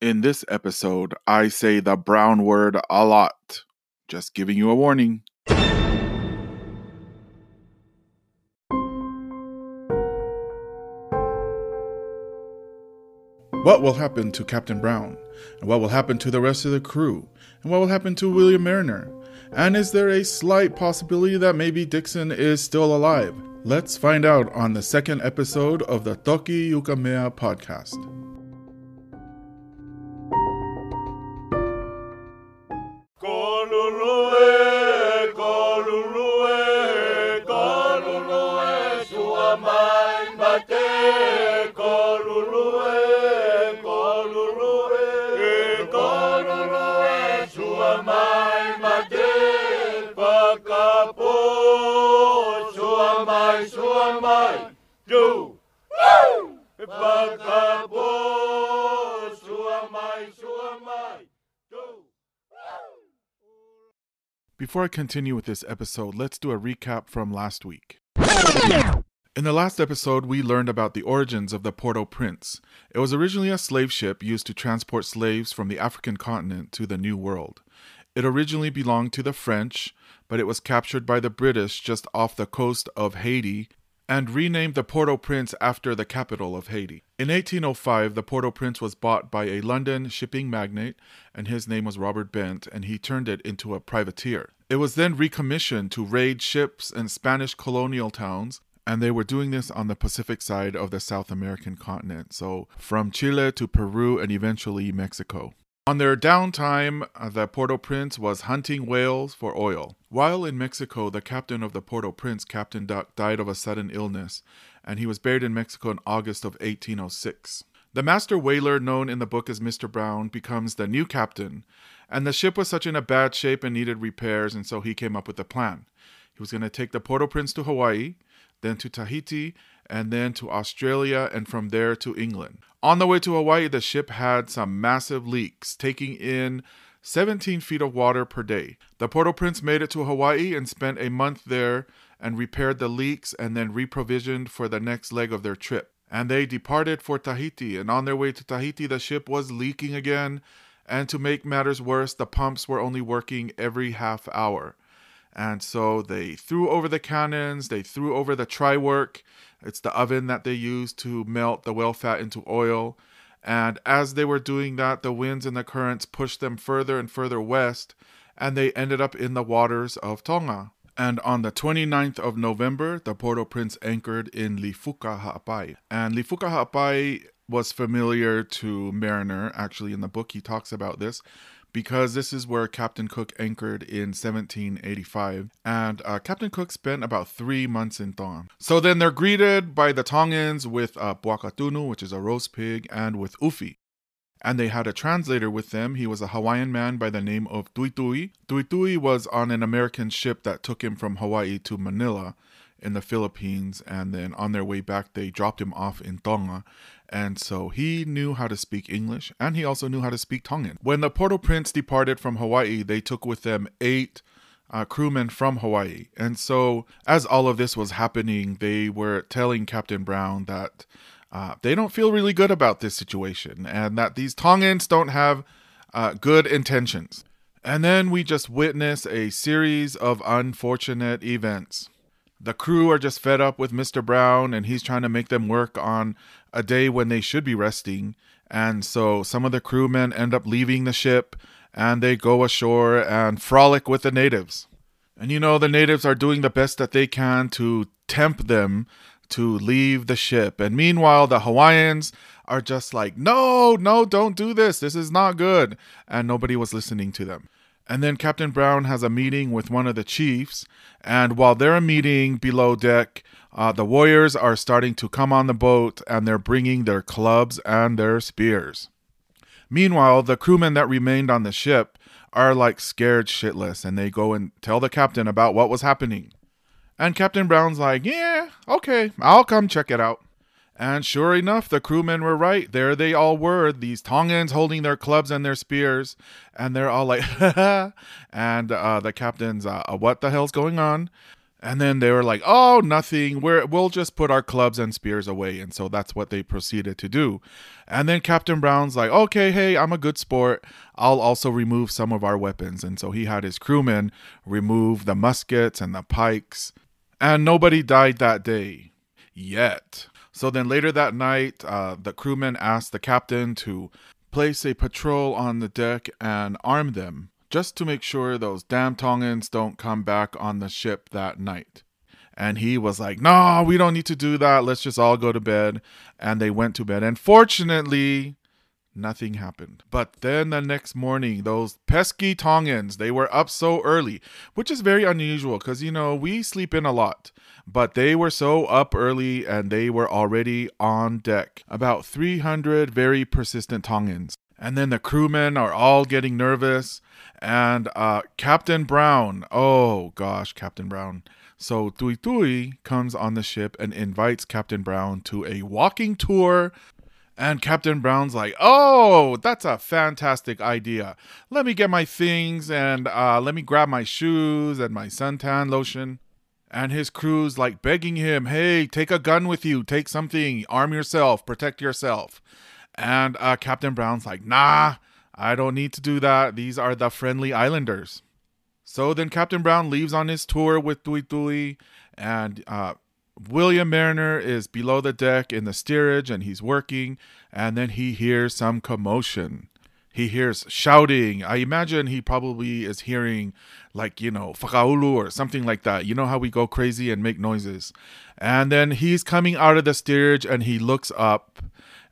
In this episode, I say the brown word a lot. Just giving you a warning. What will happen to Captain Brown? And what will happen to the rest of the crew? And what will happen to William Mariner? And is there a slight possibility that maybe Dixon is still alive? Let's find out on the second episode of the Toki Ukamea podcast. Before I continue with this episode, let's do a recap from last week. In the last episode, we learned about the origins of the Port au Prince. It was originally a slave ship used to transport slaves from the African continent to the New World. It originally belonged to the French, but it was captured by the British just off the coast of Haiti and renamed the Port au Prince after the capital of Haiti. In 1805, the Port au Prince was bought by a London shipping magnate, and his name was Robert Bent, and he turned it into a privateer. It was then recommissioned to raid ships in Spanish colonial towns, and they were doing this on the Pacific side of the South American continent, so from Chile to Peru and eventually Mexico. On their downtime, uh, the Port au Prince was hunting whales for oil. While in Mexico, the captain of the Port au Prince, Captain Duck, died of a sudden illness, and he was buried in Mexico in August of 1806. The master whaler, known in the book as Mr. Brown, becomes the new captain, and the ship was such in a bad shape and needed repairs, and so he came up with a plan. He was going to take the Port au Prince to Hawaii, then to Tahiti, and then to Australia, and from there to England. On the way to Hawaii, the ship had some massive leaks, taking in 17 feet of water per day. The Port au Prince made it to Hawaii and spent a month there and repaired the leaks and then reprovisioned for the next leg of their trip. And they departed for Tahiti, and on their way to Tahiti, the ship was leaking again. And to make matters worse, the pumps were only working every half hour. And so they threw over the cannons, they threw over the try work. It's the oven that they use to melt the whale fat into oil. And as they were doing that, the winds and the currents pushed them further and further west, and they ended up in the waters of Tonga. And on the 29th of November, the Port au Prince anchored in Lifuka Ha'apai. And Lifuka Ha'apai was familiar to Mariner. Actually, in the book, he talks about this because this is where Captain Cook anchored in 1785. And uh, Captain Cook spent about three months in Tonga. So then they're greeted by the Tongans with uh, Puakatunu, which is a roast pig, and with Ufi. And they had a translator with them. He was a Hawaiian man by the name of Tuitui. Tuitui was on an American ship that took him from Hawaii to Manila in the Philippines, and then on their way back, they dropped him off in Tonga. And so he knew how to speak English, and he also knew how to speak Tongan. When the Port au Prince departed from Hawaii, they took with them eight uh, crewmen from Hawaii. And so, as all of this was happening, they were telling Captain Brown that uh, they don't feel really good about this situation and that these Tongans don't have uh, good intentions. And then we just witness a series of unfortunate events. The crew are just fed up with Mr. Brown and he's trying to make them work on a day when they should be resting. And so some of the crewmen end up leaving the ship and they go ashore and frolic with the natives. And you know, the natives are doing the best that they can to tempt them to leave the ship. And meanwhile, the Hawaiians are just like, no, no, don't do this. This is not good. And nobody was listening to them. And then Captain Brown has a meeting with one of the chiefs. And while they're meeting below deck, uh, the warriors are starting to come on the boat and they're bringing their clubs and their spears. Meanwhile, the crewmen that remained on the ship are like scared shitless and they go and tell the captain about what was happening. And Captain Brown's like, yeah, okay, I'll come check it out. And sure enough, the crewmen were right. There they all were, these Tongans holding their clubs and their spears. And they're all like, and uh, the captain's, uh, what the hell's going on? And then they were like, "Oh, nothing. We're we'll just put our clubs and spears away." And so that's what they proceeded to do. And then Captain Brown's like, "Okay, hey, I'm a good sport. I'll also remove some of our weapons." And so he had his crewmen remove the muskets and the pikes, and nobody died that day yet. So then later that night, uh, the crewmen asked the captain to place a patrol on the deck and arm them just to make sure those damn Tongans don't come back on the ship that night. And he was like, No, we don't need to do that. Let's just all go to bed. And they went to bed. And fortunately, nothing happened. But then the next morning, those pesky Tongans, they were up so early, which is very unusual because, you know, we sleep in a lot. But they were so up early and they were already on deck. About 300 very persistent Tongans. And then the crewmen are all getting nervous. And uh, Captain Brown, oh gosh, Captain Brown. So Tui Tui comes on the ship and invites Captain Brown to a walking tour. And Captain Brown's like, oh, that's a fantastic idea. Let me get my things and uh, let me grab my shoes and my suntan lotion. And his crew's like begging him, hey, take a gun with you, take something, arm yourself, protect yourself. And uh, Captain Brown's like, nah, I don't need to do that. These are the friendly islanders. So then Captain Brown leaves on his tour with Tui Tui, and uh, William Mariner is below the deck in the steerage and he's working, and then he hears some commotion. He hears shouting. I imagine he probably is hearing, like, you know, Fakaulu or something like that. You know how we go crazy and make noises. And then he's coming out of the steerage and he looks up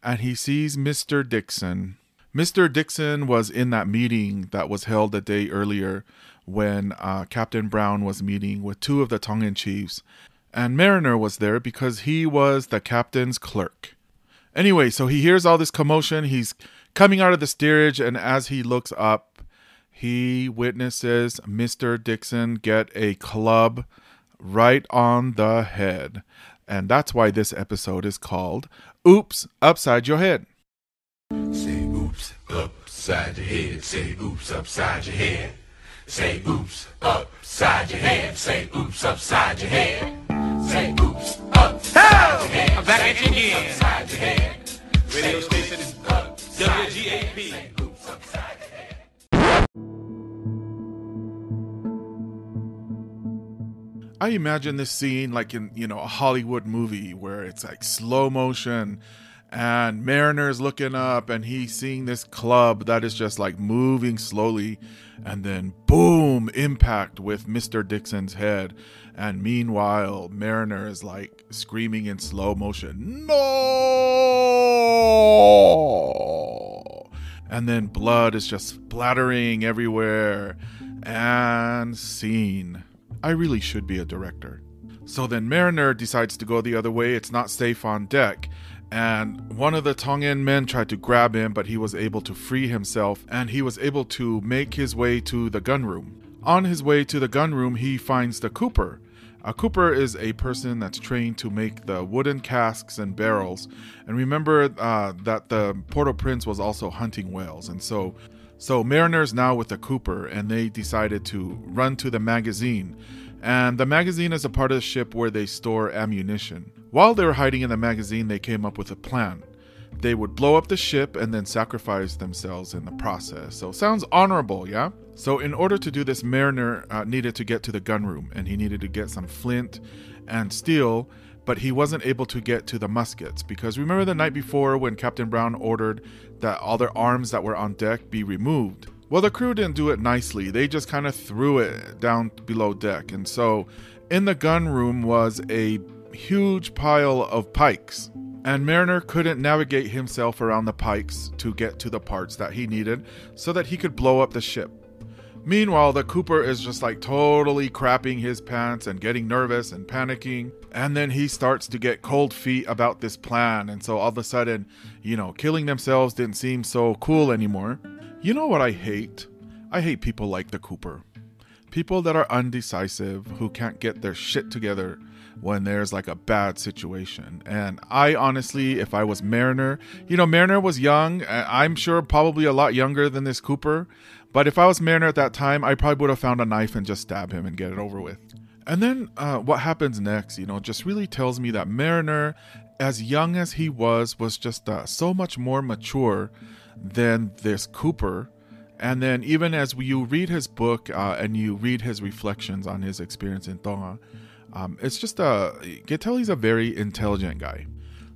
and he sees Mr. Dixon. Mr. Dixon was in that meeting that was held a day earlier when uh, Captain Brown was meeting with two of the Tongan chiefs. And Mariner was there because he was the captain's clerk. Anyway, so he hears all this commotion. He's coming out of the steerage, and as he looks up, he witnesses Mr. Dixon get a club right on the head. And that's why this episode is called Oops Upside Your Head. Say oops upside your head. Say oops upside your head. Say oops upside your head. Say oops upside your head. Say oops upside your head. I'm back at you again. Upside your head. Radio station WGAP. I imagine this scene like in, you know, a Hollywood movie where it's like slow motion and Mariner's looking up and he's seeing this club that is just like moving slowly and then boom, impact with Mr. Dixon's head. And meanwhile, Mariner is like screaming in slow motion, No! And then blood is just splattering everywhere. And scene. I really should be a director. So then Mariner decides to go the other way. It's not safe on deck. And one of the Tongan men tried to grab him, but he was able to free himself and he was able to make his way to the gun room. On his way to the gun room, he finds the Cooper. A Cooper is a person that's trained to make the wooden casks and barrels. And remember uh, that the Port au Prince was also hunting whales. And so so Mariner's now with the Cooper, and they decided to run to the magazine. And the magazine is a part of the ship where they store ammunition. While they were hiding in the magazine, they came up with a plan. They would blow up the ship and then sacrifice themselves in the process. So sounds honorable, yeah? So in order to do this, Mariner uh, needed to get to the gun room, and he needed to get some flint and steel but he wasn't able to get to the muskets because remember the night before when Captain Brown ordered that all their arms that were on deck be removed? Well, the crew didn't do it nicely. They just kind of threw it down below deck. And so in the gun room was a huge pile of pikes. And Mariner couldn't navigate himself around the pikes to get to the parts that he needed so that he could blow up the ship. Meanwhile, the Cooper is just like totally crapping his pants and getting nervous and panicking. And then he starts to get cold feet about this plan. And so all of a sudden, you know, killing themselves didn't seem so cool anymore. You know what I hate? I hate people like the Cooper. People that are undecisive, who can't get their shit together when there's like a bad situation. And I honestly, if I was Mariner, you know, Mariner was young. I'm sure probably a lot younger than this Cooper. But if I was Mariner at that time, I probably would have found a knife and just stab him and get it over with. And then uh, what happens next, you know, just really tells me that Mariner, as young as he was, was just uh, so much more mature than this Cooper. And then even as you read his book uh, and you read his reflections on his experience in Tonga, um, it's just a you can a very intelligent guy.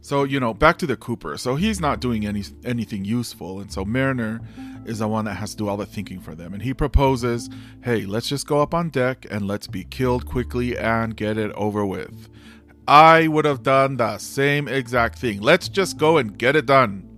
So you know, back to the Cooper. So he's not doing any anything useful, and so Mariner is the one that has to do all the thinking for them. And he proposes, "Hey, let's just go up on deck and let's be killed quickly and get it over with." I would have done the same exact thing. Let's just go and get it done.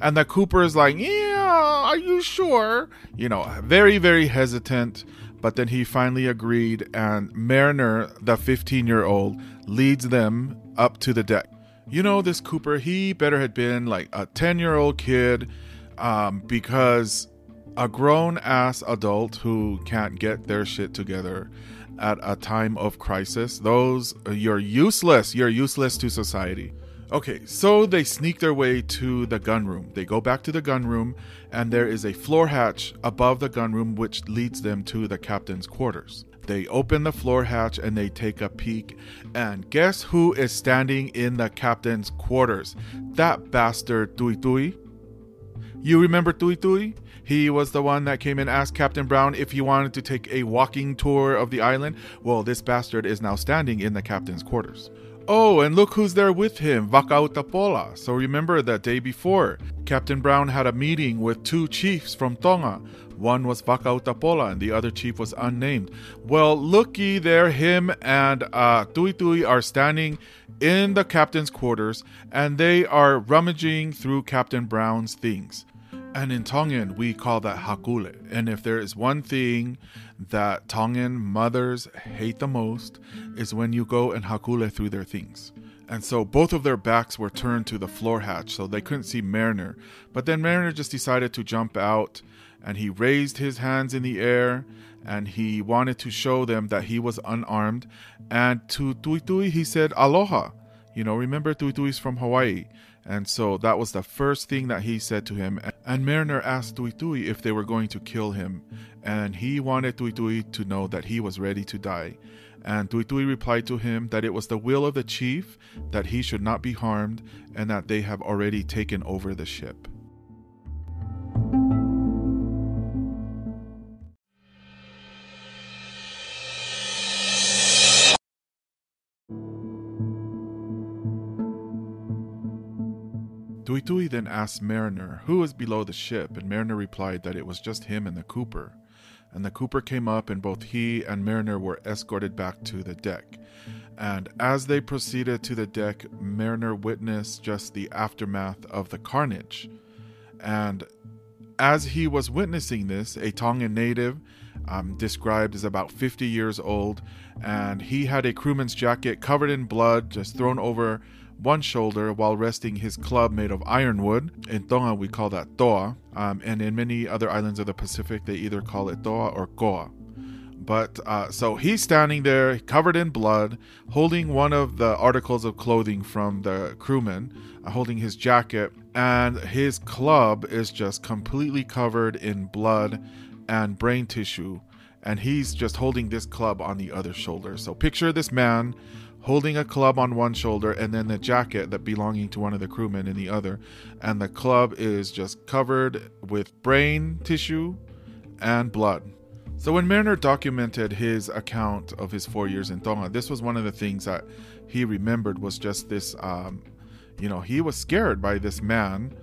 And the Cooper is like, "Yeah, are you sure?" You know, very very hesitant. But then he finally agreed, and Mariner, the 15 year old, leads them up to the deck. You know, this Cooper, he better had been like a 10 year old kid um, because a grown ass adult who can't get their shit together at a time of crisis, those, you're useless. You're useless to society. Okay, so they sneak their way to the gun room. They go back to the gun room, and there is a floor hatch above the gun room which leads them to the captain's quarters. They open the floor hatch and they take a peek, and guess who is standing in the captain's quarters? That bastard Tui Tui. You remember Tui Tui? He was the one that came and asked Captain Brown if he wanted to take a walking tour of the island. Well, this bastard is now standing in the captain's quarters. Oh, and look who's there with him, Vakautapola. So remember that day before, Captain Brown had a meeting with two chiefs from Tonga. One was Vakautapola and the other chief was unnamed. Well, looky there, him and uh, Tui Tui are standing in the captain's quarters and they are rummaging through Captain Brown's things. And in Tongan, we call that hakule. And if there is one thing that Tongan mothers hate the most, is when you go and hakule through their things. And so both of their backs were turned to the floor hatch, so they couldn't see Mariner. But then Mariner just decided to jump out, and he raised his hands in the air, and he wanted to show them that he was unarmed. And to Tui Tui, he said, Aloha. You know, remember Tui Tui's from Hawaii. And so that was the first thing that he said to him. And Mariner asked Tui Tui if they were going to kill him. And he wanted Tui Tui to know that he was ready to die. And Tui Tui replied to him that it was the will of the chief that he should not be harmed and that they have already taken over the ship. Then asked Mariner who was below the ship, and Mariner replied that it was just him and the Cooper. And the Cooper came up, and both he and Mariner were escorted back to the deck. And as they proceeded to the deck, Mariner witnessed just the aftermath of the carnage. And as he was witnessing this, a Tongan native, um, described as about 50 years old, and he had a crewman's jacket covered in blood, just thrown over one shoulder while resting his club made of ironwood. In Tonga, we call that toa, um, and in many other islands of the Pacific, they either call it toa or koa. But uh, so he's standing there, covered in blood, holding one of the articles of clothing from the crewman, uh, holding his jacket, and his club is just completely covered in blood and brain tissue. And he's just holding this club on the other shoulder. So picture this man holding a club on one shoulder and then the jacket that belonging to one of the crewmen in the other. And the club is just covered with brain tissue and blood. So when mariner documented his account of his four years in tonga this was one of the things that he remembered was just this um, you know he was scared by this man.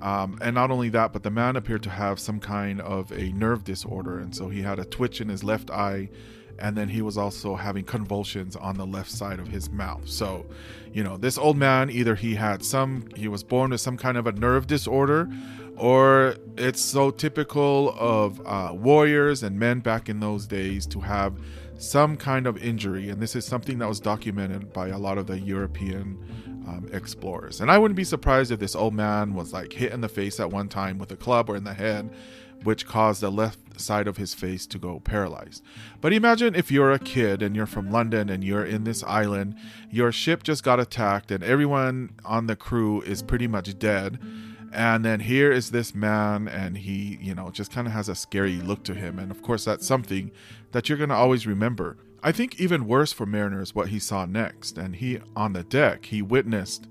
Um, and not only that but the man appeared to have some kind of a nerve disorder. And so he had a twitch in his left eye and then he was also having convulsions on the left side of his mouth. So, you know, this old man either he had some, he was born with some kind of a nerve disorder, or it's so typical of uh, warriors and men back in those days to have some kind of injury. And this is something that was documented by a lot of the European um, explorers. And I wouldn't be surprised if this old man was like hit in the face at one time with a club or in the head which caused the left side of his face to go paralyzed. But imagine if you're a kid and you're from London and you're in this island, your ship just got attacked and everyone on the crew is pretty much dead. And then here is this man, and he, you know, just kind of has a scary look to him. And of course, that's something that you're going to always remember. I think even worse for Mariner is what he saw next. And he, on the deck, he witnessed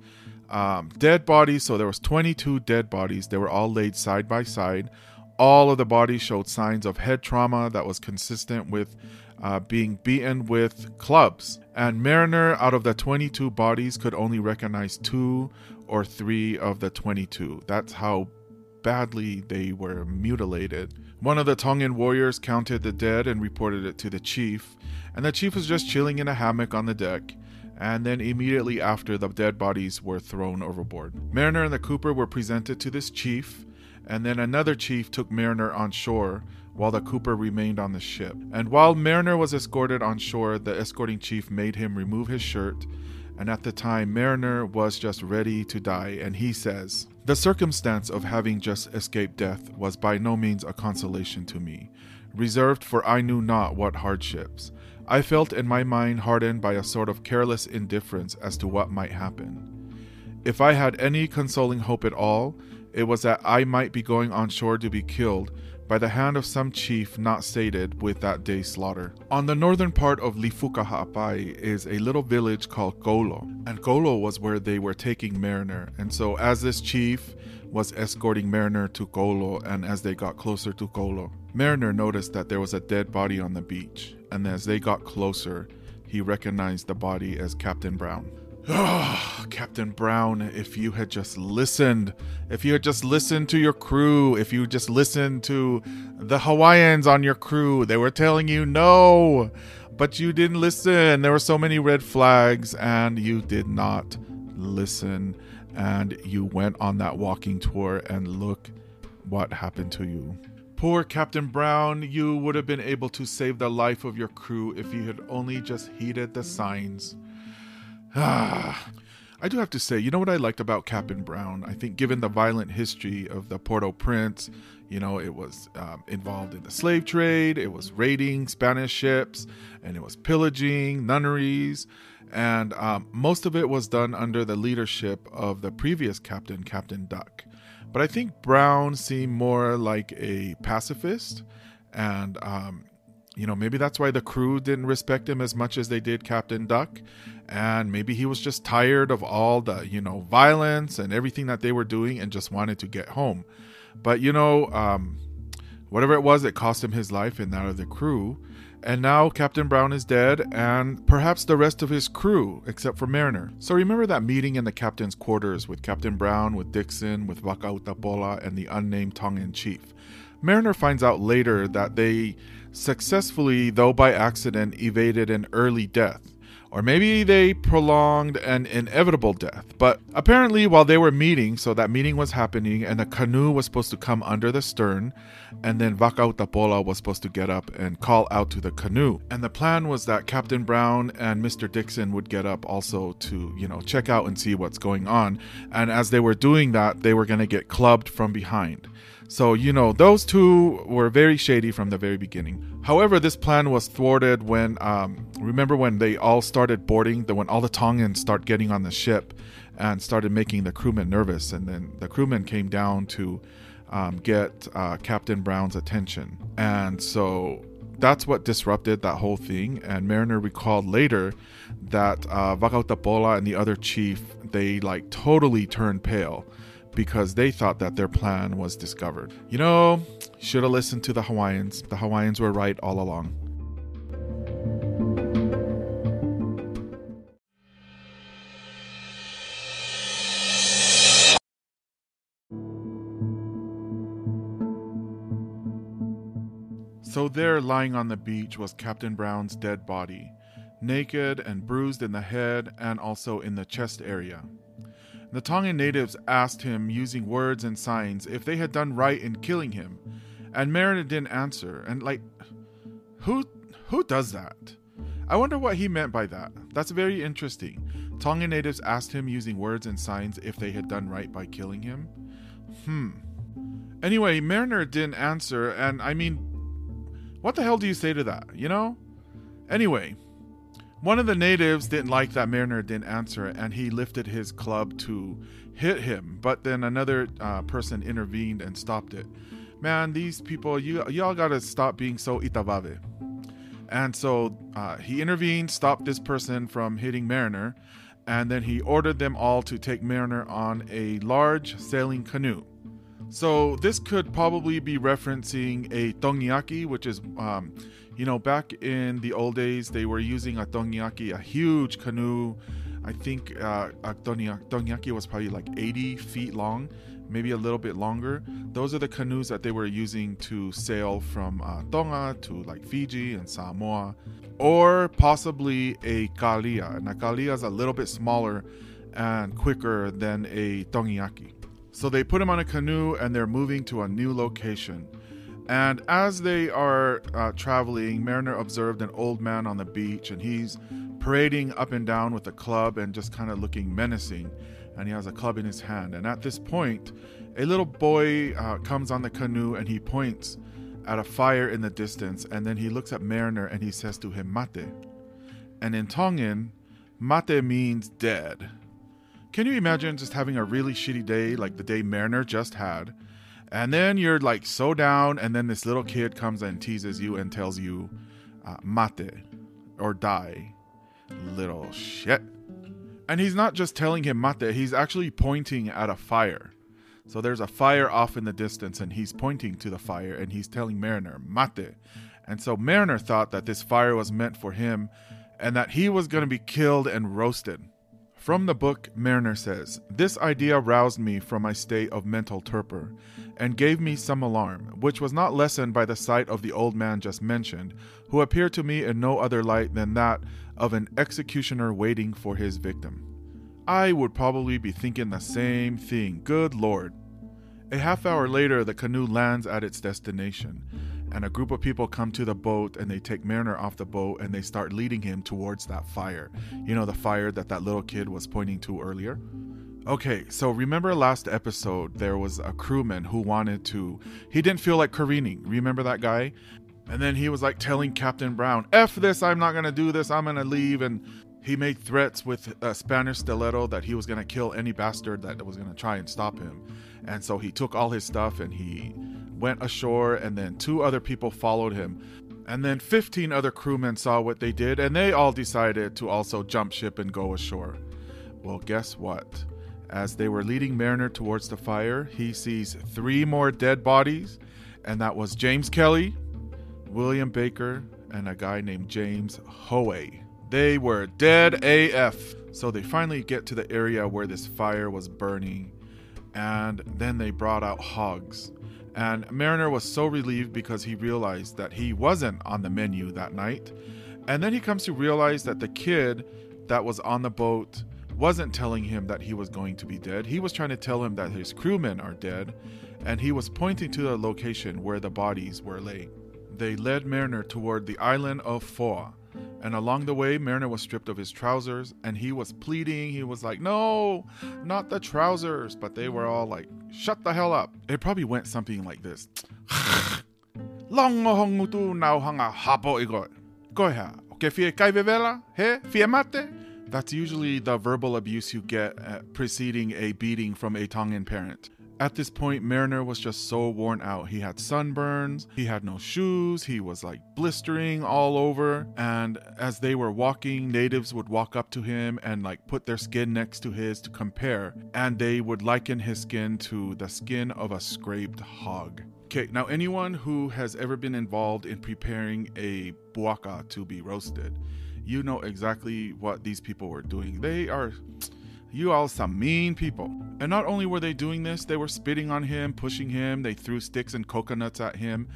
um, dead bodies. So there was 22 dead bodies. They were all laid side by side. All of the bodies showed signs of head trauma that was consistent with uh, being beaten with clubs. And Mariner, out of the 22 bodies, could only recognize two or three of the 22. That's how badly they were mutilated. One of the Tongan warriors counted the dead and reported it to the chief, and the chief was just chilling in a hammock on the deck. And then immediately after, the dead bodies were thrown overboard. Mariner and the Cooper were presented to this chief, and then another chief took Mariner on shore while the Cooper remained on the ship. And while Mariner was escorted on shore, the escorting chief made him remove his shirt. And at the time, Mariner was just ready to die, and he says, The circumstance of having just escaped death was by no means a consolation to me, reserved for I knew not what hardships. I felt in my mind hardened by a sort of careless indifference as to what might happen. If I had any consoling hope at all, it was that I might be going on shore to be killed by the hand of some chief not sated with that day's slaughter. On the northern part of Lifuka is a little village called Golo, and Golo was where they were taking Mariner. And so, as this chief was escorting Mariner to Golo, and as they got closer to Golo, Mariner noticed that there was a dead body on the beach, and as they got closer, he recognized the body as Captain Brown. Oh, Captain Brown, if you had just listened, if you had just listened to your crew, if you just listened to the Hawaiians on your crew, they were telling you no, but you didn't listen. There were so many red flags, and you did not listen. And you went on that walking tour, and look what happened to you. Poor Captain Brown, you would have been able to save the life of your crew if you had only just heeded the signs. Ah, I do have to say, you know what I liked about Captain Brown? I think, given the violent history of the Port au Prince, you know, it was um, involved in the slave trade, it was raiding Spanish ships, and it was pillaging nunneries. And um, most of it was done under the leadership of the previous captain, Captain Duck. But I think Brown seemed more like a pacifist. And, um, you know, maybe that's why the crew didn't respect him as much as they did Captain Duck and maybe he was just tired of all the you know violence and everything that they were doing and just wanted to get home. But you know um, whatever it was it cost him his life and that of the crew. And now captain brown is dead and perhaps the rest of his crew except for mariner. So remember that meeting in the captain's quarters with captain brown with dixon with Vakautapola and the unnamed tongan chief mariner finds out later that they successfully though by accident evaded an early death or maybe they prolonged an inevitable death. But apparently, while they were meeting, so that meeting was happening, and the canoe was supposed to come under the stern, and then Vakautapola was supposed to get up and call out to the canoe. And the plan was that Captain Brown and Mr. Dixon would get up also to, you know, check out and see what's going on. And as they were doing that, they were going to get clubbed from behind. So, you know, those two were very shady from the very beginning. However, this plan was thwarted when, um, remember when they all started boarding, the, when all the Tongans start getting on the ship and started making the crewmen nervous. And then the crewmen came down to um, get uh, Captain Brown's attention. And so that's what disrupted that whole thing. And Mariner recalled later that uh, and the other chief, they like totally turned pale because they thought that their plan was discovered. You know, should have listened to the Hawaiians. The Hawaiians were right all along. So, there, lying on the beach, was Captain Brown's dead body, naked and bruised in the head and also in the chest area. The Tongan natives asked him using words and signs if they had done right in killing him, and Mariner didn't answer. And like, who who does that? I wonder what he meant by that. That's very interesting. Tongan natives asked him using words and signs if they had done right by killing him. Hmm. Anyway, Mariner didn't answer, and I mean, what the hell do you say to that, you know? Anyway, one of the natives didn't like that Mariner didn't answer, and he lifted his club to hit him. But then another uh, person intervened and stopped it. Man, these people, you y'all gotta stop being so itavave. And so uh, he intervened, stopped this person from hitting Mariner, and then he ordered them all to take Mariner on a large sailing canoe. So this could probably be referencing a tongiaki, which is, um, you know, back in the old days, they were using a tongiaki, a huge canoe. I think uh, a tongiaki was probably like 80 feet long, maybe a little bit longer. Those are the canoes that they were using to sail from uh, Tonga to like Fiji and Samoa, or possibly a kalia. And a kalia is a little bit smaller and quicker than a tongiaki. So they put him on a canoe and they're moving to a new location. And as they are uh, traveling, Mariner observed an old man on the beach and he's parading up and down with a club and just kind of looking menacing and he has a club in his hand. And at this point, a little boy uh, comes on the canoe and he points at a fire in the distance. And then he looks at Mariner and he says to him, Mate. And in Tongan, mate means dead. Can you imagine just having a really shitty day like the day Mariner just had? And then you're like so down, and then this little kid comes and teases you and tells you, uh, mate, or die. Little shit. And he's not just telling him mate, he's actually pointing at a fire. So there's a fire off in the distance, and he's pointing to the fire and he's telling Mariner, mate. And so Mariner thought that this fire was meant for him and that he was going to be killed and roasted. From the book, Mariner says, This idea roused me from my state of mental torpor and gave me some alarm, which was not lessened by the sight of the old man just mentioned, who appeared to me in no other light than that of an executioner waiting for his victim. I would probably be thinking the same thing. Good Lord. A half hour later, the canoe lands at its destination, and a group of people come to the boat and they take Mariner off the boat and they start leading him towards that fire. You know, the fire that that little kid was pointing to earlier? Okay, so remember last episode, there was a crewman who wanted to, he didn't feel like careening. Remember that guy? And then he was like telling Captain Brown, F this, I'm not gonna do this, I'm gonna leave. And he made threats with a Spanish stiletto that he was gonna kill any bastard that was gonna try and stop him. And so he took all his stuff and he went ashore, and then two other people followed him. And then 15 other crewmen saw what they did, and they all decided to also jump ship and go ashore. Well, guess what? As they were leading Mariner towards the fire, he sees three more dead bodies, and that was James Kelly, William Baker, and a guy named James Hoey. They were dead AF. So they finally get to the area where this fire was burning, and then they brought out hogs. And Mariner was so relieved because he realized that he wasn't on the menu that night. And then he comes to realize that the kid that was on the boat wasn't telling him that he was going to be dead. He was trying to tell him that his crewmen are dead, and he was pointing to the location where the bodies were laying. They led Mariner toward the island of Foa, and along the way, Mariner was stripped of his trousers, and he was pleading. He was like, No, not the trousers. But they were all like, Shut the hell up. It probably went something like this. That's usually the verbal abuse you get preceding a beating from a Tongan parent. At this point, Mariner was just so worn out. He had sunburns, he had no shoes, he was like blistering all over. And as they were walking, natives would walk up to him and like put their skin next to his to compare. And they would liken his skin to the skin of a scraped hog. Okay, now anyone who has ever been involved in preparing a buaka to be roasted, you know exactly what these people were doing. They are you all some mean people. And not only were they doing this, they were spitting on him, pushing him, they threw sticks and coconuts at him,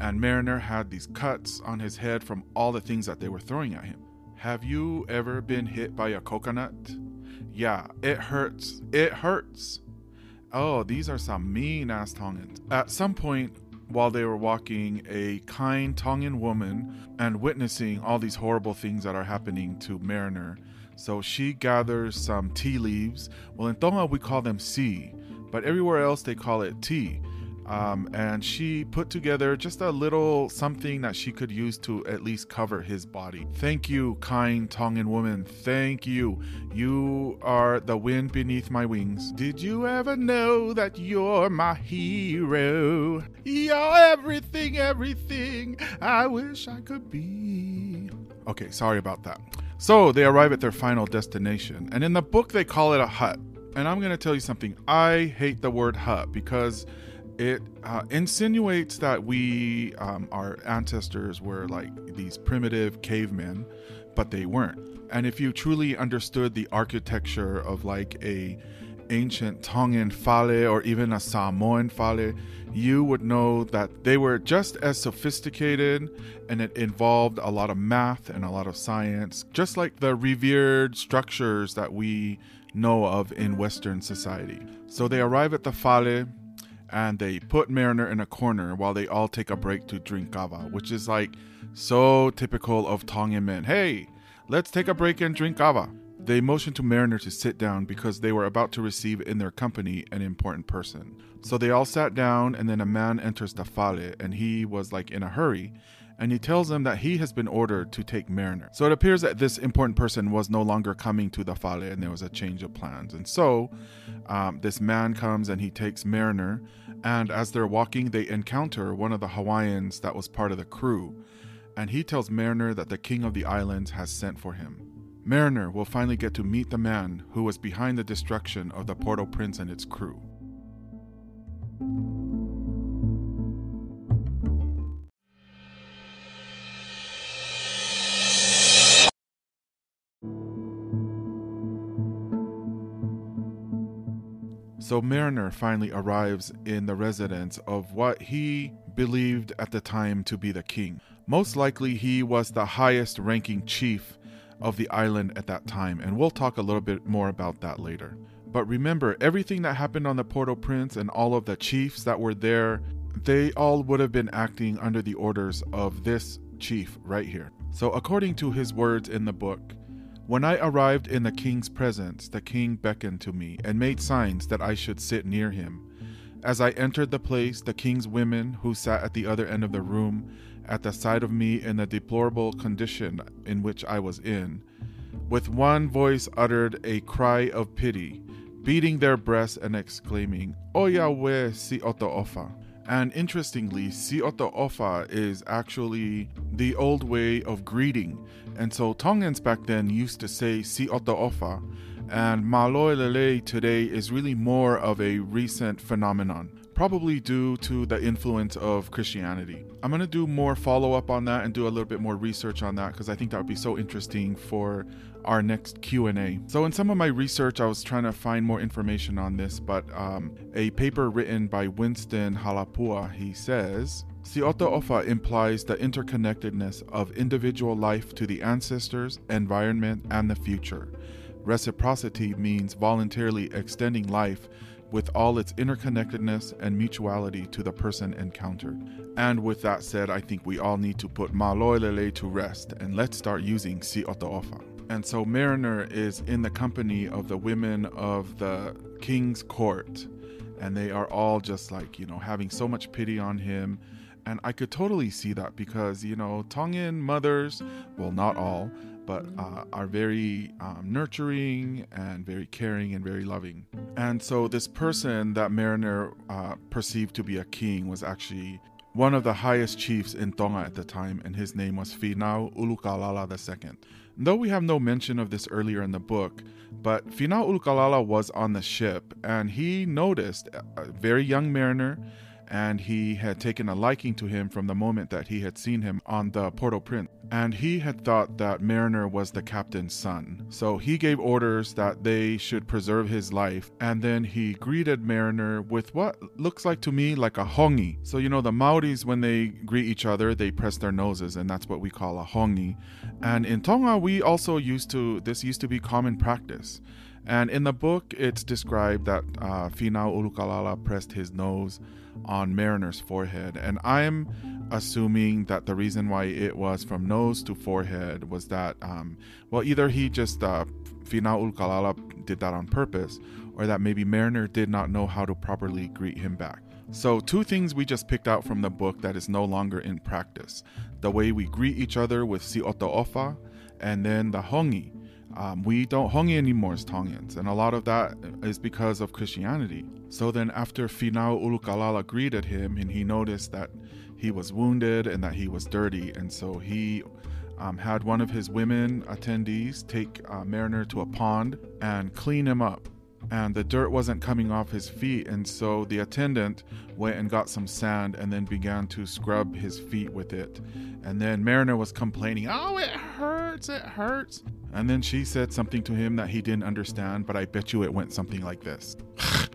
and Mariner had these cuts on his head from all the things that they were throwing at him. Have you ever been hit by a coconut? Yeah, it hurts. It hurts. Oh, these are some mean ass Tongans. At some point, while they were walking, a kind Tongan woman and witnessing all these horrible things that are happening to Mariner so she gathers some tea leaves. Well, in Tonga, we call them si, but everywhere else they call it tea. Um, and she put together just a little something that she could use to at least cover his body. Thank you, kind Tongan woman. Thank you. You are the wind beneath my wings. Did you ever know that you're my hero? You're everything, everything I wish I could be. Okay, sorry about that. So they arrive at their final destination, and in the book they call it a hut. And I'm going to tell you something. I hate the word hut because it uh, insinuates that we, um, our ancestors, were like these primitive cavemen, but they weren't. And if you truly understood the architecture of like a ancient Tongan fale or even a Samoan fale, you would know that they were just as sophisticated and it involved a lot of math and a lot of science, just like the revered structures that we know of in Western society. So they arrive at the fale and they put Mariner in a corner while they all take a break to drink kava, which is like so typical of Tongan men. Hey, let's take a break and drink kava. They motioned to Mariner to sit down because they were about to receive in their company an important person. So they all sat down, and then a man enters the fale, and he was like in a hurry, and he tells them that he has been ordered to take Mariner. So it appears that this important person was no longer coming to the fale, and there was a change of plans. And so um, this man comes and he takes Mariner, and as they're walking, they encounter one of the Hawaiians that was part of the crew, and he tells Mariner that the king of the islands has sent for him. Mariner will finally get to meet the man who was behind the destruction of the Port au Prince and its crew. So Mariner finally arrives in the residence of what he believed at the time to be the king. Most likely, he was the highest ranking chief of the island at that time, and we'll talk a little bit more about that later. But remember, everything that happened on the Port au Prince and all of the chiefs that were there, they all would have been acting under the orders of this chief right here. So, according to his words in the book, when I arrived in the king's presence, the king beckoned to me and made signs that I should sit near him. As I entered the place, the king's women, who sat at the other end of the room, at the sight of me in the deplorable condition in which I was in, with one voice uttered a cry of pity, beating their breasts and exclaiming, Oya we si oto ofa. And interestingly, si oto ofa is actually the old way of greeting. And so Tongans back then used to say si oto ofa, and maloi lele today is really more of a recent phenomenon probably due to the influence of Christianity. I'm going to do more follow up on that and do a little bit more research on that because I think that would be so interesting for our next q&a so in some of my research i was trying to find more information on this but um, a paper written by winston halapua he says Siota Ofa implies the interconnectedness of individual life to the ancestors, environment, and the future. Reciprocity means voluntarily extending life with all its interconnectedness and mutuality to the person encountered. And with that said, I think we all need to put Maloilele to rest and let's start using Si Otoofa. And so Mariner is in the company of the women of the king's court, and they are all just like, you know, having so much pity on him. And I could totally see that because, you know, Tongan mothers, well, not all, but uh, are very um, nurturing and very caring and very loving. And so, this person that Mariner uh, perceived to be a king was actually one of the highest chiefs in Tonga at the time, and his name was Finau Ulukalala II. Though we have no mention of this earlier in the book, but Finau Ulukalala was on the ship and he noticed a very young mariner and he had taken a liking to him from the moment that he had seen him on the Port au Prince. And he had thought that Mariner was the captain's son. So he gave orders that they should preserve his life. And then he greeted Mariner with what looks like to me like a hongi. So, you know, the Maoris, when they greet each other, they press their noses, and that's what we call a hongi. And in Tonga, we also used to, this used to be common practice. And in the book, it's described that uh, Finau Ulukalala pressed his nose on Mariner's forehead. And I'm assuming that the reason why it was from nose to forehead was that, um, well, either he just, uh, Finau Ulukalala did that on purpose, or that maybe Mariner did not know how to properly greet him back. So, two things we just picked out from the book that is no longer in practice the way we greet each other with si oto ofa, and then the hongi, Um, we don't hongi anymore as Tongans, and a lot of that is because of Christianity. So then, after Finau Ulukalala greeted him, and he noticed that he was wounded and that he was dirty, and so he um, had one of his women attendees take uh, Mariner to a pond and clean him up. And the dirt wasn't coming off his feet, and so the attendant went and got some sand and then began to scrub his feet with it. And then Mariner was complaining, Oh, it hurts, it hurts. And then she said something to him that he didn't understand, but I bet you it went something like this.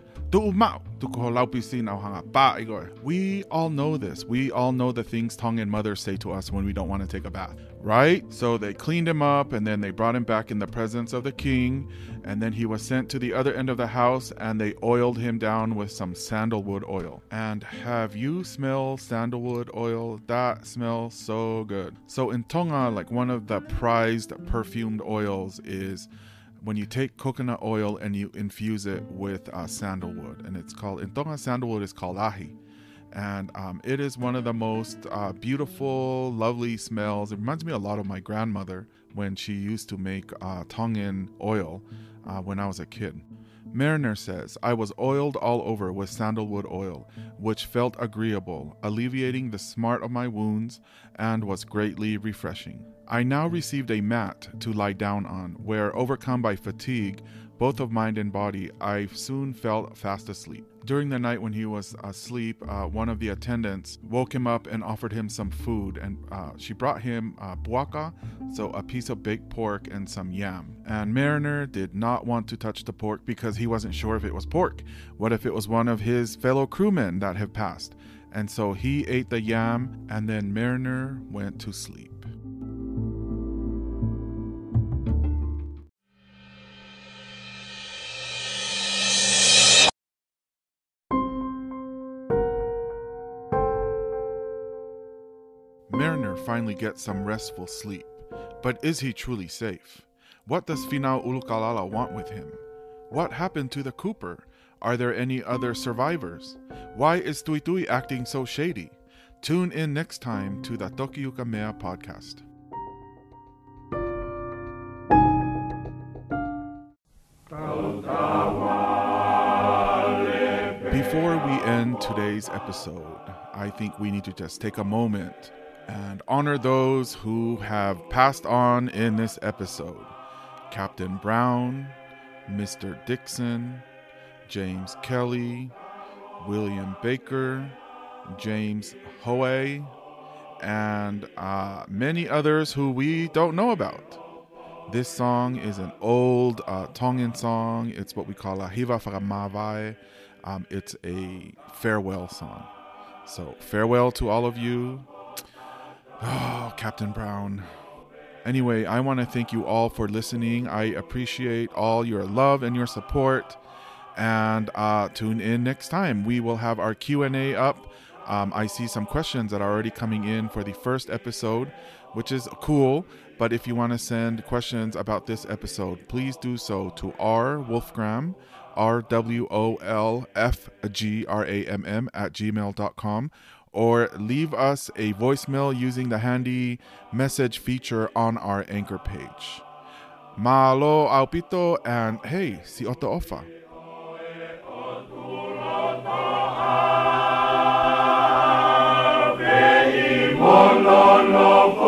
We all know this. We all know the things Tongan mothers say to us when we don't want to take a bath, right? So they cleaned him up and then they brought him back in the presence of the king. And then he was sent to the other end of the house and they oiled him down with some sandalwood oil. And have you smelled sandalwood oil? That smells so good. So in Tonga, like one of the prized perfumed oils is when you take coconut oil and you infuse it with uh, sandalwood, and it's called in Tonga sandalwood is called ahi, and um, it is one of the most uh, beautiful, lovely smells. It reminds me a lot of my grandmother when she used to make uh, Tongan oil uh, when I was a kid. Mariner says, I was oiled all over with sandalwood oil, which felt agreeable, alleviating the smart of my wounds, and was greatly refreshing. I now received a mat to lie down on, where, overcome by fatigue, both of mind and body, I soon fell fast asleep. During the night when he was asleep, uh, one of the attendants woke him up and offered him some food, and uh, she brought him uh, buaka, so a piece of baked pork and some yam. And Mariner did not want to touch the pork because he wasn't sure if it was pork. What if it was one of his fellow crewmen that had passed? And so he ate the yam, and then Mariner went to sleep. Finally get some restful sleep. But is he truly safe? What does Finau Ulukalala want with him? What happened to the Cooper? Are there any other survivors? Why is Tui Tui acting so shady? Tune in next time to the Toki Ukamea podcast. Before we end today's episode, I think we need to just take a moment and honor those who have passed on in this episode Captain Brown, Mr. Dixon, James Kelly, William Baker, James Hoey, and uh, many others who we don't know about. This song is an old uh, Tongan song. It's what we call a Hiva Fakamavae. Um, it's a farewell song. So, farewell to all of you. Oh, Captain Brown. Anyway, I want to thank you all for listening. I appreciate all your love and your support. And uh, tune in next time. We will have our Q and A up. Um, I see some questions that are already coming in for the first episode, which is cool. But if you want to send questions about this episode, please do so to R Wolfgramm, R W O L F G R A M M at gmail.com or leave us a voicemail using the handy message feature on our anchor page. Malo aupito and hey, si oto ofa. Mono